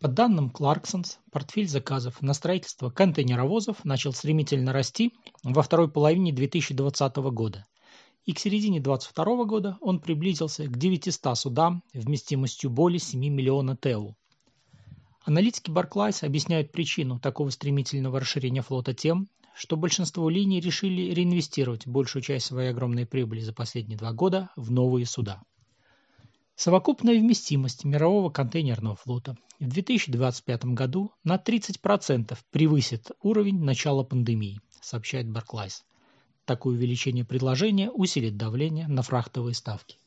По данным Clarksons, портфель заказов на строительство контейнеровозов начал стремительно расти во второй половине 2020 года, и к середине 2022 года он приблизился к 900 судам вместимостью более 7 миллиона ТЭУ. Аналитики Barclays объясняют причину такого стремительного расширения флота тем, что большинство линий решили реинвестировать большую часть своей огромной прибыли за последние два года в новые суда. Совокупная вместимость мирового контейнерного флота в 2025 году на 30% превысит уровень начала пандемии, сообщает Barclays. Такое увеличение предложения усилит давление на фрахтовые ставки.